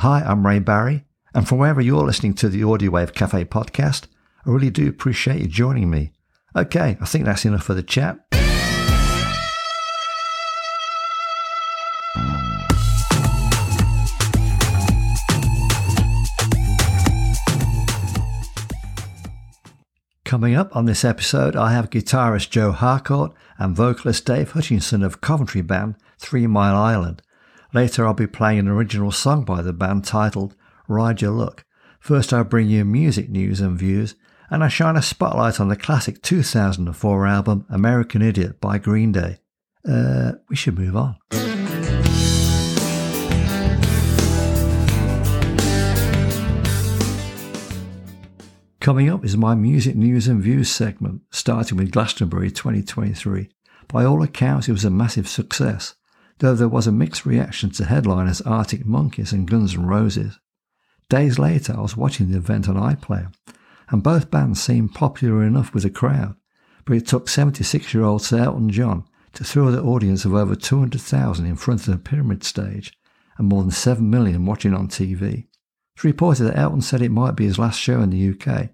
Hi, I'm Ray Barry, and from wherever you're listening to the Audio Wave Cafe podcast, I really do appreciate you joining me. Okay, I think that's enough for the chat. Coming up on this episode, I have guitarist Joe Harcourt and vocalist Dave Hutchinson of Coventry band Three Mile Island. Later, I'll be playing an original song by the band titled Ride Your Luck. First, I'll bring you music news and views, and I shine a spotlight on the classic 2004 album American Idiot by Green Day. Uh, we should move on. Coming up is my music news and views segment, starting with Glastonbury 2023. By all accounts, it was a massive success, though there was a mixed reaction to headliners Arctic Monkeys and Guns N' Roses. Days later, I was watching the event on iPlayer, and both bands seemed popular enough with the crowd, but it took 76 year old Sir Elton John to throw the audience of over 200,000 in front of the Pyramid stage and more than 7 million watching on TV. It's reported that Elton said it might be his last show in the UK,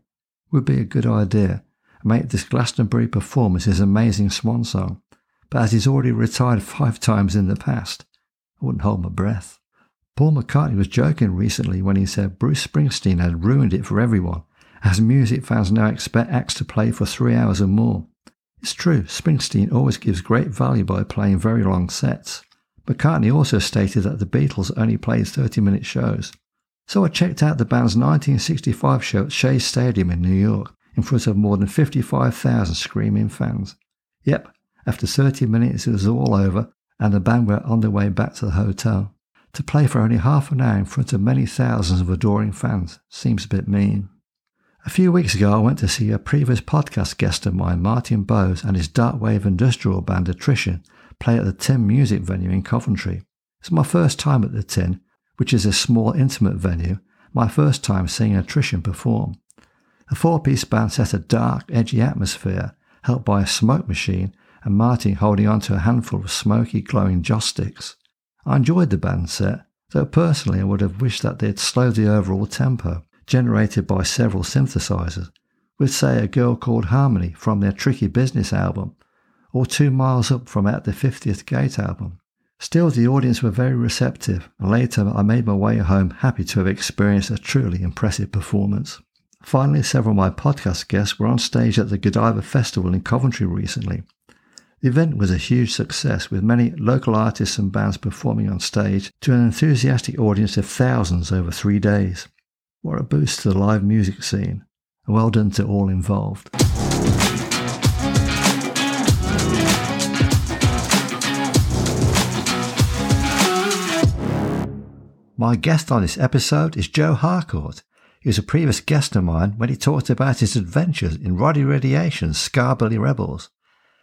would be a good idea and make this Glastonbury performance his amazing swan song. But as he's already retired five times in the past, I wouldn't hold my breath. Paul McCartney was joking recently when he said Bruce Springsteen had ruined it for everyone, as music fans now expect acts to play for three hours or more. It's true, Springsteen always gives great value by playing very long sets. McCartney also stated that the Beatles only played 30 minute shows. So I checked out the band's 1965 show at Shea Stadium in New York in front of more than 55,000 screaming fans. Yep, after 30 minutes it was all over and the band were on their way back to the hotel. To play for only half an hour in front of many thousands of adoring fans seems a bit mean. A few weeks ago, I went to see a previous podcast guest of mine, Martin Bowes, and his darkwave industrial band Attrition play at the Tin Music venue in Coventry. It's my first time at the Tin, which is a small intimate venue, my first time seeing Attrition perform. The four piece band set a dark, edgy atmosphere, helped by a smoke machine and Marty holding onto a handful of smoky, glowing joss sticks. I enjoyed the band set, though personally I would have wished that they'd slowed the overall tempo, generated by several synthesizers, with, say, a girl called Harmony from their Tricky Business album, or Two Miles Up from At the 50th Gate album. Still, the audience were very receptive, and later I made my way home happy to have experienced a truly impressive performance. Finally, several of my podcast guests were on stage at the Godiva Festival in Coventry recently. The event was a huge success, with many local artists and bands performing on stage to an enthusiastic audience of thousands over three days. What a boost to the live music scene, and well done to all involved. My guest on this episode is Joe Harcourt. He was a previous guest of mine when he talked about his adventures in Roddy Radiation's Ska-Billy Rebels.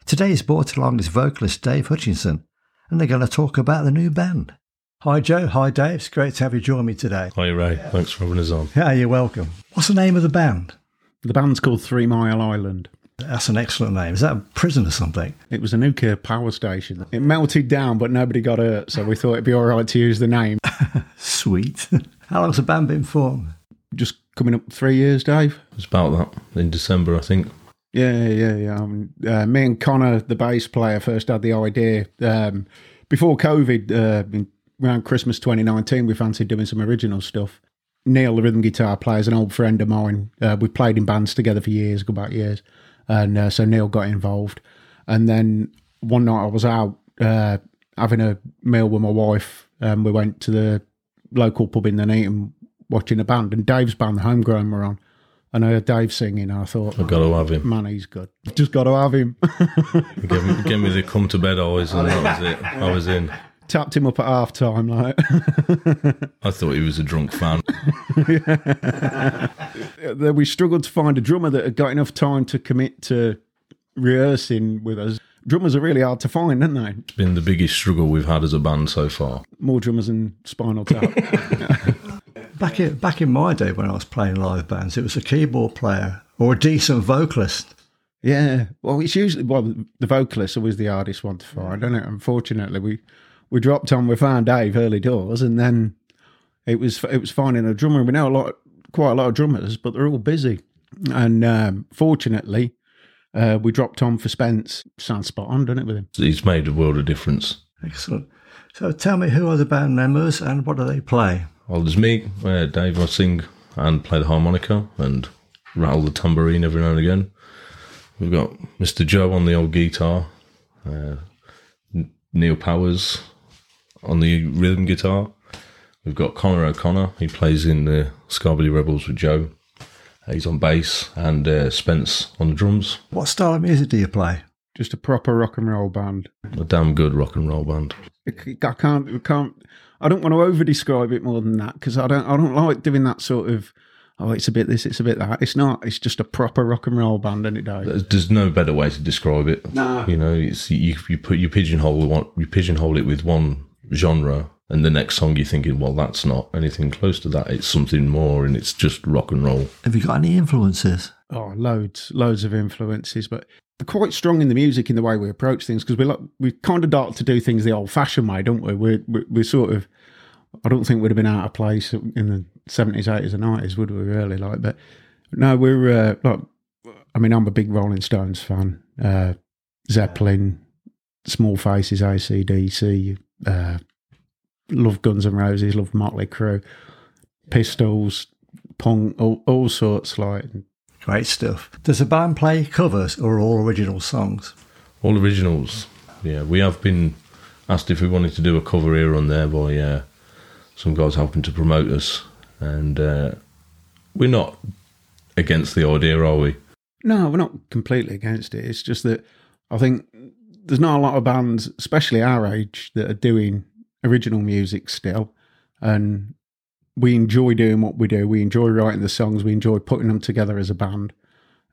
Today he's brought along his vocalist Dave Hutchinson, and they're going to talk about the new band. Hi Joe, hi Dave. It's great to have you join me today. Hi Ray, thanks for having us on. Yeah, you're welcome. What's the name of the band? The band's called Three Mile Island. That's an excellent name. Is that a prison or something? It was a nuclear power station. It melted down, but nobody got hurt, so we thought it'd be all right to use the name. Sweet. How long's the band been formed? Just coming up three years, Dave. It's about that in December, I think. Yeah, yeah, yeah. Um, uh, me and Connor, the bass player, first had the idea um, before COVID. Uh, around Christmas 2019, we fancied doing some original stuff. Neil, the rhythm guitar player, is an old friend of mine. Uh, we've played in bands together for years, go back years, and uh, so Neil got involved. And then one night I was out uh, having a meal with my wife, and we went to the local pub in Nuneaton watching a band, and Dave's band, the Homegrown, were on. And I heard Dave singing. And I thought, I've got to have him. man, he's good. Just got to have him. Give me, give me the come to bed eyes, and that was it. I was in. Tapped him up at half time, like. I thought he was a drunk fan. Then we struggled to find a drummer that had got enough time to commit to rehearsing with us. Drummers are really hard to find, aren't they? It's been the biggest struggle we've had as a band so far. More drummers than Spinal Tap. Back in, back in my day when I was playing live bands, it was a keyboard player or a decent vocalist. yeah. Well, it's usually well the vocalist always the hardest one to find, isn't it? Unfortunately, we we dropped on. We found Dave early doors, and then it was it was finding a drummer. We know a lot, quite a lot of drummers, but they're all busy. And um, fortunately, uh, we dropped on for Spence. Sounds spot on, doesn't it, with him? He's made a world of difference. Excellent. So tell me, who are the band members and what do they play? Well, there's me, uh, Dave. I sing and play the harmonica and rattle the tambourine every now and again. We've got Mr. Joe on the old guitar, uh, Neil Powers on the rhythm guitar. We've got Connor O'Connor. He plays in the Skabilly Rebels with Joe. He's on bass and uh, Spence on the drums. What style of music do you play? Just a proper rock and roll band. A damn good rock and roll band. I can't, I can't, I don't want to over describe it more than that because I don't, I don't like doing that sort of. Oh, it's a bit this, it's a bit that. It's not. It's just a proper rock and roll band, and it does. There's, there's no better way to describe it. Nah. You know, it's you, you put you pigeonhole one, you pigeonhole it with one genre, and the next song you're thinking, well, that's not anything close to that. It's something more, and it's just rock and roll. Have you got any influences? Oh, loads, loads of influences, but we're quite strong in the music in the way we approach things because we like we kind of like to do things the old-fashioned way, don't we? We're, we're sort of. I don't think we'd have been out of place in the seventies, eighties, and nineties, would we? Really, like, but no, we're uh, like. I mean, I'm a big Rolling Stones fan. Uh, Zeppelin, Small Faces, ACDC. Uh, love Guns and Roses. Love Motley Crue, Pistols, punk, all, all sorts. Like, Great stuff. Does the band play covers or all original songs? All originals. Yeah, we have been asked if we wanted to do a cover here on there by uh, some guys helping to promote us, and uh, we're not against the idea, are we? No, we're not completely against it. It's just that I think there's not a lot of bands, especially our age, that are doing original music still. And we enjoy doing what we do. We enjoy writing the songs. We enjoy putting them together as a band.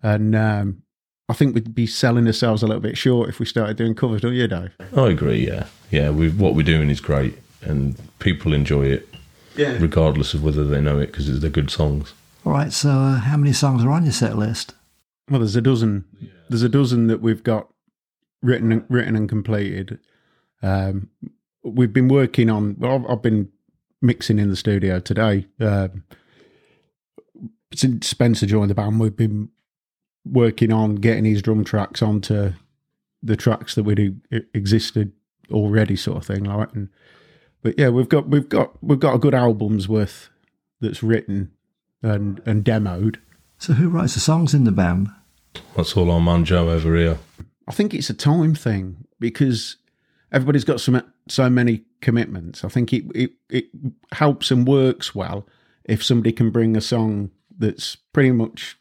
And um, I think we'd be selling ourselves a little bit short if we started doing covers, don't you, Dave? I agree. Yeah, yeah. We what we're doing is great, and people enjoy it, Yeah. regardless of whether they know it, because they're good songs. All right, so uh, how many songs are on your set list? Well, there's a dozen. There's a dozen that we've got written and, written and completed. Um, we've been working on. Well, I've, I've been mixing in the studio today. Um, since Spencer joined the band, we've been working on getting his drum tracks onto the tracks that we'd existed already, sort of thing. Like, and, but yeah, we've got we've got we've got a good album's worth that's written and and demoed. So who writes the songs in the band? That's all our man Joe over here. I think it's a time thing because everybody's got so, so many commitments. I think it, it, it helps and works well if somebody can bring a song that's pretty much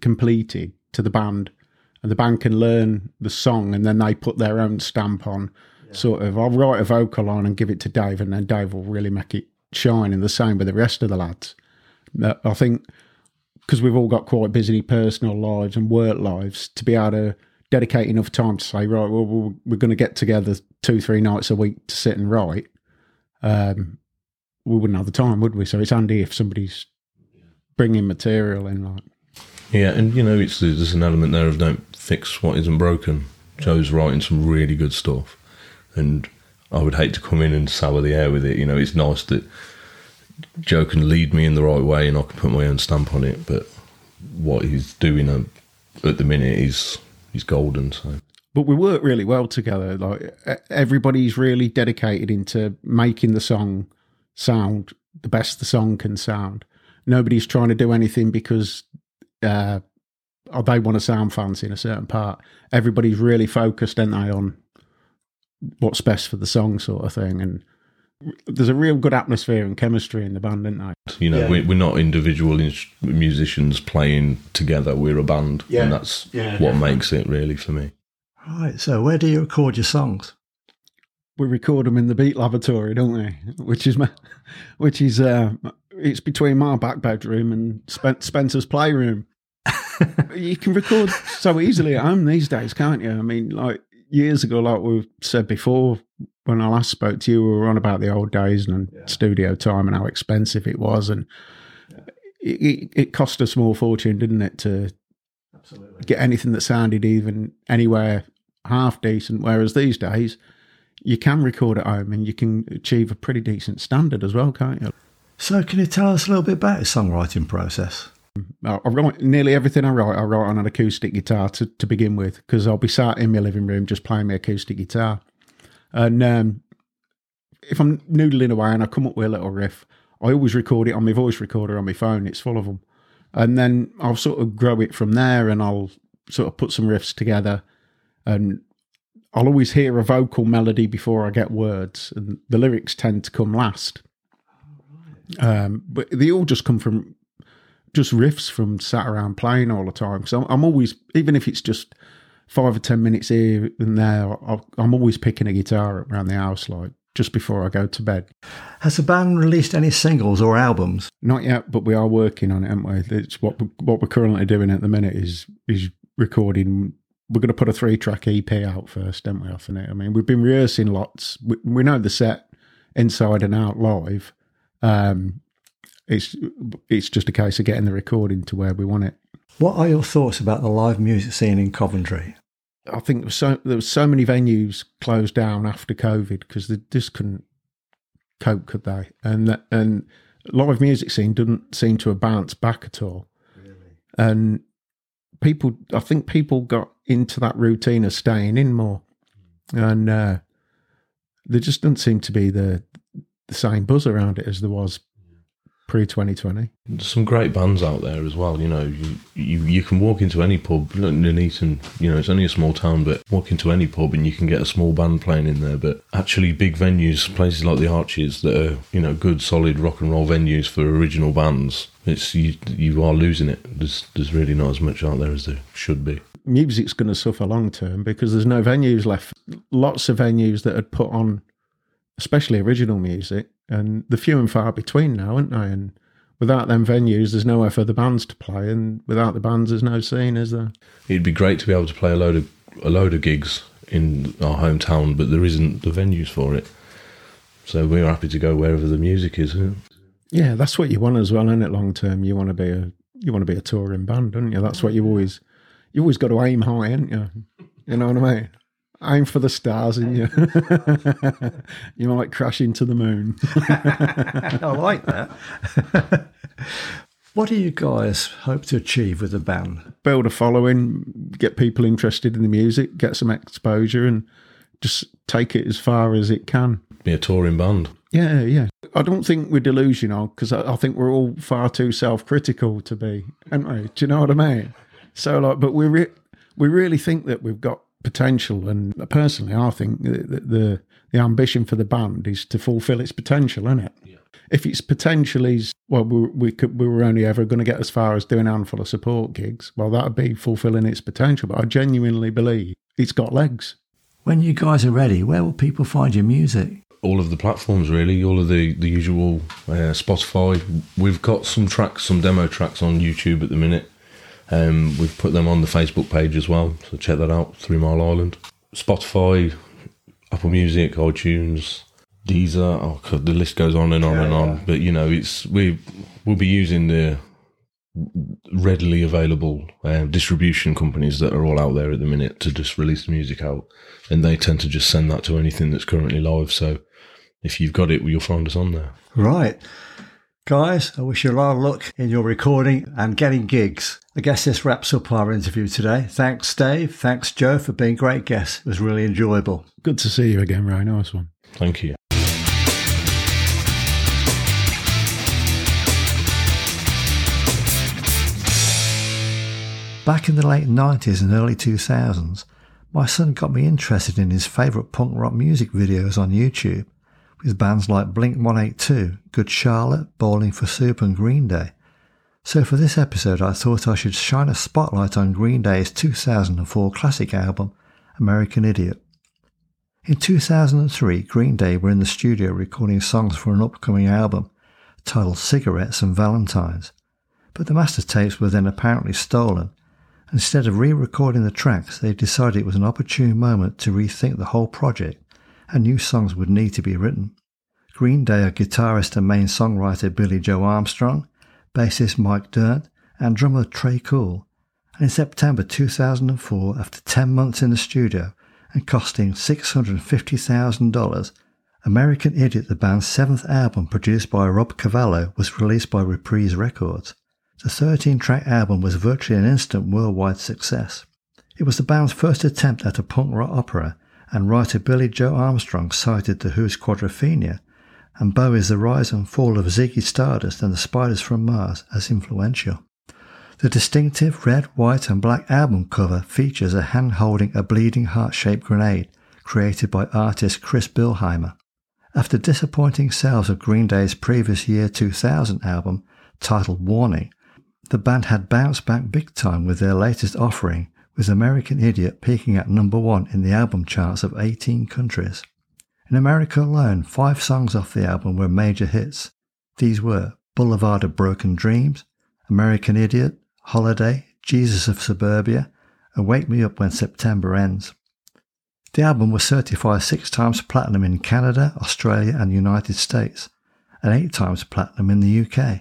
completed to the band and the band can learn the song and then they put their own stamp on. Sort of, I'll write a vocal on and give it to Dave, and then Dave will really make it shine. And the same with the rest of the lads. I think because we've all got quite busy personal lives and work lives to be able to dedicate enough time to say, right, well, we're, going to get together two, three nights a week to sit and write. Um, we wouldn't have the time, would we? So it's handy if somebody's bringing material in, like. Yeah, and you know, it's there's an element there of don't fix what isn't broken. Joe's writing some really good stuff, and I would hate to come in and sour the air with it. You know, it's nice that Joe can lead me in the right way, and I can put my own stamp on it. But what he's doing at the minute is he's golden. So, but we work really well together. Like everybody's really dedicated into making the song sound the best the song can sound. Nobody's trying to do anything because uh, they want to sound fancy in a certain part. Everybody's really focused, aren't they, on what's best for the song, sort of thing. And there's a real good atmosphere and chemistry in the band, isn't there? you know, Yeah. we, we're not individual ins- musicians playing together. We're a band, Yeah. and that's Yeah, what definitely. makes it really for me. Right, so where do you record your songs? we record them in the Beat Laboratory, don't we? Which is my, which is uh, it's between my back bedroom and Spen- Spencer's playroom. you can record so easily at home these days, can't you? I mean, like years ago, like we've said before, when I last spoke to you, we were on about the old days and studio time and how expensive it was, and it, it, it cost a small fortune, didn't it, to get anything that sounded even anywhere half decent. Whereas these days, you can record at home and you can achieve a pretty decent standard as well, can't you? So, can you tell us a little bit about your songwriting process? I I write nearly everything I write. I write on an acoustic guitar to, to begin with because I'll be sat in my living room just playing my acoustic guitar. And um, if I'm noodling away and I come up with a little riff, I always record it on my voice recorder on my phone. It's full of them, and then I'll sort of grow it from there, and I'll sort of put some riffs together, and I'll always hear a vocal melody before I get words, and the lyrics tend to come last. Um, but they all just come from just riffs from sat around playing all the time. So I'm always, even if it's just five or ten minutes here and there, I- I'm always picking a guitar up around the house, like just before I go to bed. Has the band released any singles or albums? Not yet, but we are working on it, aren't we? It's what we- what we're currently doing at the minute is is recording. We're going to put a three track EP out first, don't we? Off it. I mean, we've been rehearsing lots. We, we know the set inside and out live. Um, it's it's just a case of getting the recording to where we want it. What are your thoughts about the live music scene in Coventry? I think there was so there was so many venues closed down after COVID because they just couldn't cope, could they? And that- and live music scene didn't seem to have bounced back at all. Really? And people, I think people got into that routine of staying in more, and uh, there just doesn't seem to be the the same buzz around it as there was pre twenty twenty. There's some great bands out there as well. You know, you, you you can walk into any pub. Look, Nuneaton, you know, it's only a small town, but walk into any pub and you can get a small band playing in there. But actually, big venues, places like the Arches, that are you know good, solid rock and roll venues for original bands. It's you you are losing it. There's there's really not as much out there as there should be. music's going to suffer long term because there's no venues left. Lots of venues that had put on, especially original music, and the few and far between now, aren't they? And without them venues, there's nowhere for the bands to play, and without the bands, there's no scene, is there? It'd be great to be able to play a load of a load of gigs in our hometown, but there isn't the venues for it. So we're happy to go wherever the music is. yeah. Yeah, that's what you want as well, isn't it? Long term, you want to be a you want to be a touring band, don't you? That's what you always you always got to aim high, ain't you? You know what I mean? Aim for the stars, and you you might crash into the moon. I like that. what do you guys hope to achieve with the band? build a following, get people interested in the music, get some exposure, and just take it as far as it can. Be a touring band. Yeah, yeah. I don't think we're delusional because I, I think we're all far too self-critical to be, aren't we? Do you know what I mean? So, like, but we re- we really think that we've got potential, and personally, I think that the the ambition for the band is to fulfil its potential, isn't it? If its potential is well, we we, could, we were only ever going to get as far as doing a handful of support gigs. Well, that'd be fulfilling its potential. But I genuinely believe it's got legs. When you guys are ready, where will people find your music? all of the platforms really, all of the the usual uh, Spotify. We've got some tracks, some demo tracks on YouTube at the minute. Um, we've put them on the Facebook page as well, so check that out. Three Mile Island, Spotify, Apple Music, iTunes, Deezer. Oh, God, the list goes on and on and on. But you know, it's we we'll be using the readily available uh, distribution companies that are all out there at the minute to just release the music out, and they tend to just send that to anything that's currently live. So if you've got it, you'll find us on there. Right. Guys, I wish you a lot of luck in your recording and getting gigs. I guess this wraps up our interview today. Thanks, Dave. Thanks, Joe, for being great guests. It was really enjoyable. Good to see you again, Ryan. Nice one. Thank you. Back in the late 90s and early 2000s, my son got me interested in his favourite punk rock music videos on YouTube, with bands like Blink 182, Good Charlotte, Bowling for Soup, and Green Day. So for this episode, I thought I should shine a spotlight on Green Day's 2004 classic album, American Idiot. In 2003, Green Day were in the studio recording songs for an upcoming album titled Cigarettes and Valentines, but the master tapes were then apparently stolen. Instead of re recording the tracks, they decided it was an opportune moment to rethink the whole project and new songs would need to be written. Green Day are guitarist and main songwriter Billie Joe Armstrong, bassist Mike Dirnt, and drummer Tré Cool. And in September 2004, after 10 months in the studio and costing $650,000, American Idiot, the band's seventh album produced by Rob Cavallo, was released by Reprise Records. The 13 track album was virtually an instant worldwide success. It was the band's first attempt at a punk rock opera, and writer Billie Joe Armstrong cited The Who's Quadrophenia and Bowie's The Rise and Fall of Ziggy Stardust and the Spiders from Mars as influential. The distinctive red, white, and black album cover features a hand holding a bleeding heart shaped grenade created by artist Chris Bilheimer. After disappointing sales of Green Day's previous year 2000 album, titled Warning, the band had bounced back big time with their latest offering, with American Idiot peaking at number one in the album charts of 18 countries. In America alone, five songs off the album were major hits. These were Boulevard of Broken Dreams, American Idiot, Holiday, Jesus of Suburbia, and Wake Me Up When September Ends. The album was certified six times platinum in Canada, Australia, and the United States, and eight times platinum in the UK.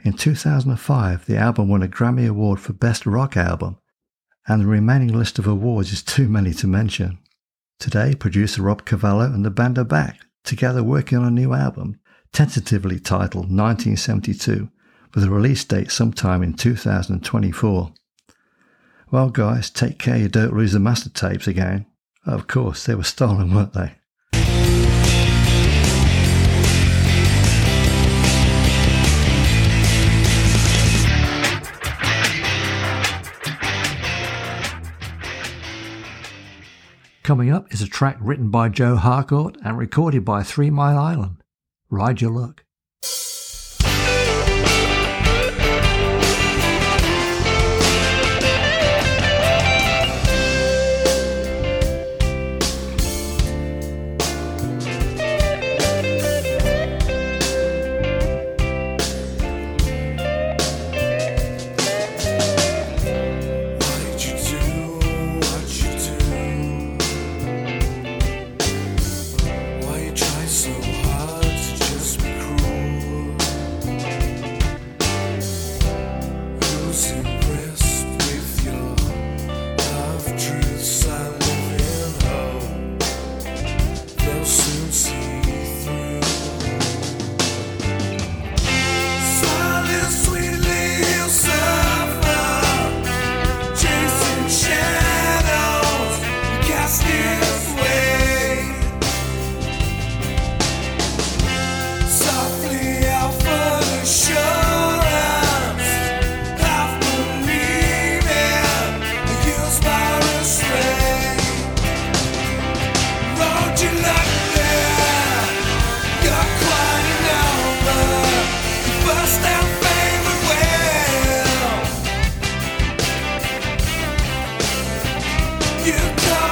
In 2005, the album won a Grammy Award for Best Rock Album, and the remaining list of awards is too many to mention. Today, producer Rob Cavallo and the band are back, together working on a new album, tentatively titled 1972, with a release date sometime in 2024. Well, guys, take care you don't lose the master tapes again. Of course, they were stolen, weren't they? Coming up is a track written by Joe Harcourt and recorded by Three Mile Island. Ride Your Luck. You call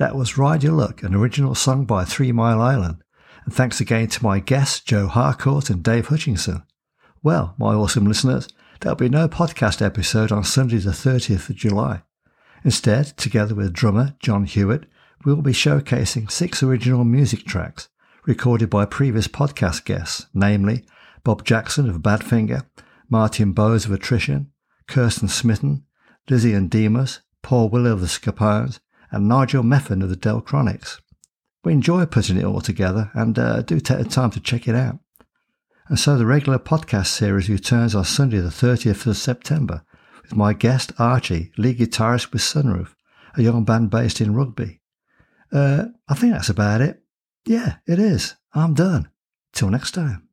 That was Ride Your Luck, an original song by Three Mile Island. And thanks again to my guests, Joe Harcourt and Dave Hutchinson. Well, my awesome listeners, there'll be no podcast episode on Sunday the 30th of July. Instead, together with drummer John Hewitt, we will be showcasing six original music tracks recorded by previous podcast guests, namely Bob Jackson of Badfinger, Martin Bowes of Attrition, Kirsten Smitten, Lizzie and Demas, Paul Willow of the Scapones, and Nigel Meffin of the Delchronics. We enjoy putting it all together and uh, do take the time to check it out. And so the regular podcast series returns on Sunday, the 30th of September, with my guest Archie, lead guitarist with Sunroof, a young band based in Rugby. Uh, I think that's about it. Yeah, it is. I'm done. Till next time.